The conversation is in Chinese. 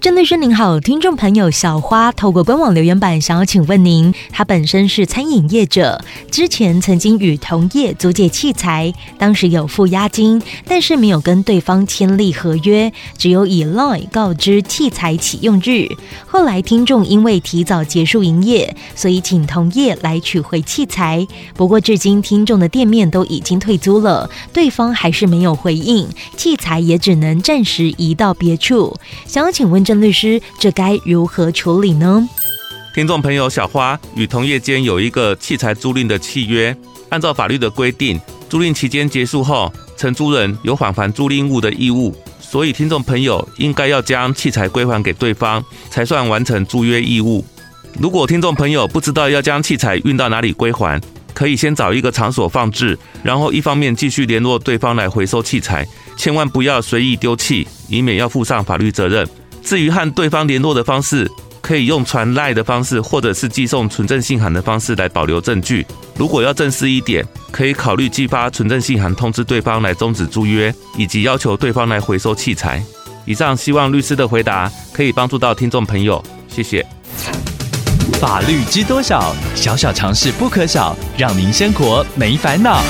郑律师您好，听众朋友小花透过官网留言板想要请问您，他本身是餐饮业者，之前曾经与同业租借器材，当时有付押金，但是没有跟对方签立合约，只有以 LINE 告知器材启用日。后来听众因为提早结束营业，所以请同业来取回器材。不过至今听众的店面都已经退租了，对方还是没有回应，器材也只能暂时移到别处。想要请问。郑律师，这该如何处理呢？听众朋友，小花与同业间有一个器材租赁的契约，按照法律的规定，租赁期间结束后，承租人有返还租赁物的义务，所以听众朋友应该要将器材归还给对方，才算完成租约义务。如果听众朋友不知道要将器材运到哪里归还，可以先找一个场所放置，然后一方面继续联络对方来回收器材，千万不要随意丢弃，以免要负上法律责任。至于和对方联络的方式，可以用传赖的方式，或者是寄送存证信函的方式来保留证据。如果要正式一点，可以考虑寄发存证信函通知对方来终止租约，以及要求对方来回收器材。以上希望律师的回答可以帮助到听众朋友，谢谢。法律知多少？小小常识不可少，让您生活没烦恼。